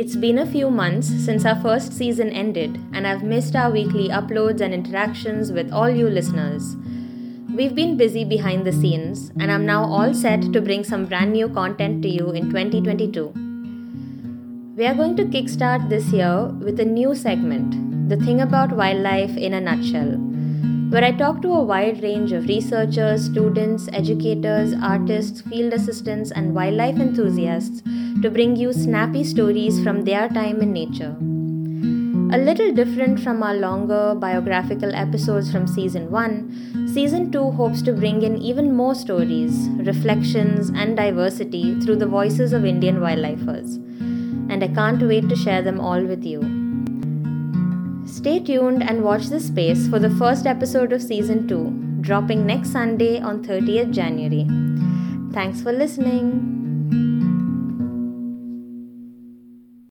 It's been a few months since our first season ended, and I've missed our weekly uploads and interactions with all you listeners. We've been busy behind the scenes, and I'm now all set to bring some brand new content to you in 2022. We are going to kickstart this year with a new segment, The Thing About Wildlife in a Nutshell, where I talk to a wide range of researchers, students, educators, artists, field assistants, and wildlife enthusiasts to bring you snappy stories from their time in nature. A little different from our longer biographical episodes from season 1, season 2 hopes to bring in even more stories, reflections, and diversity through the voices of Indian wildlifers. And I can't wait to share them all with you. Stay tuned and watch this space for the first episode of season 2, dropping next Sunday on 30th January. Thanks for listening.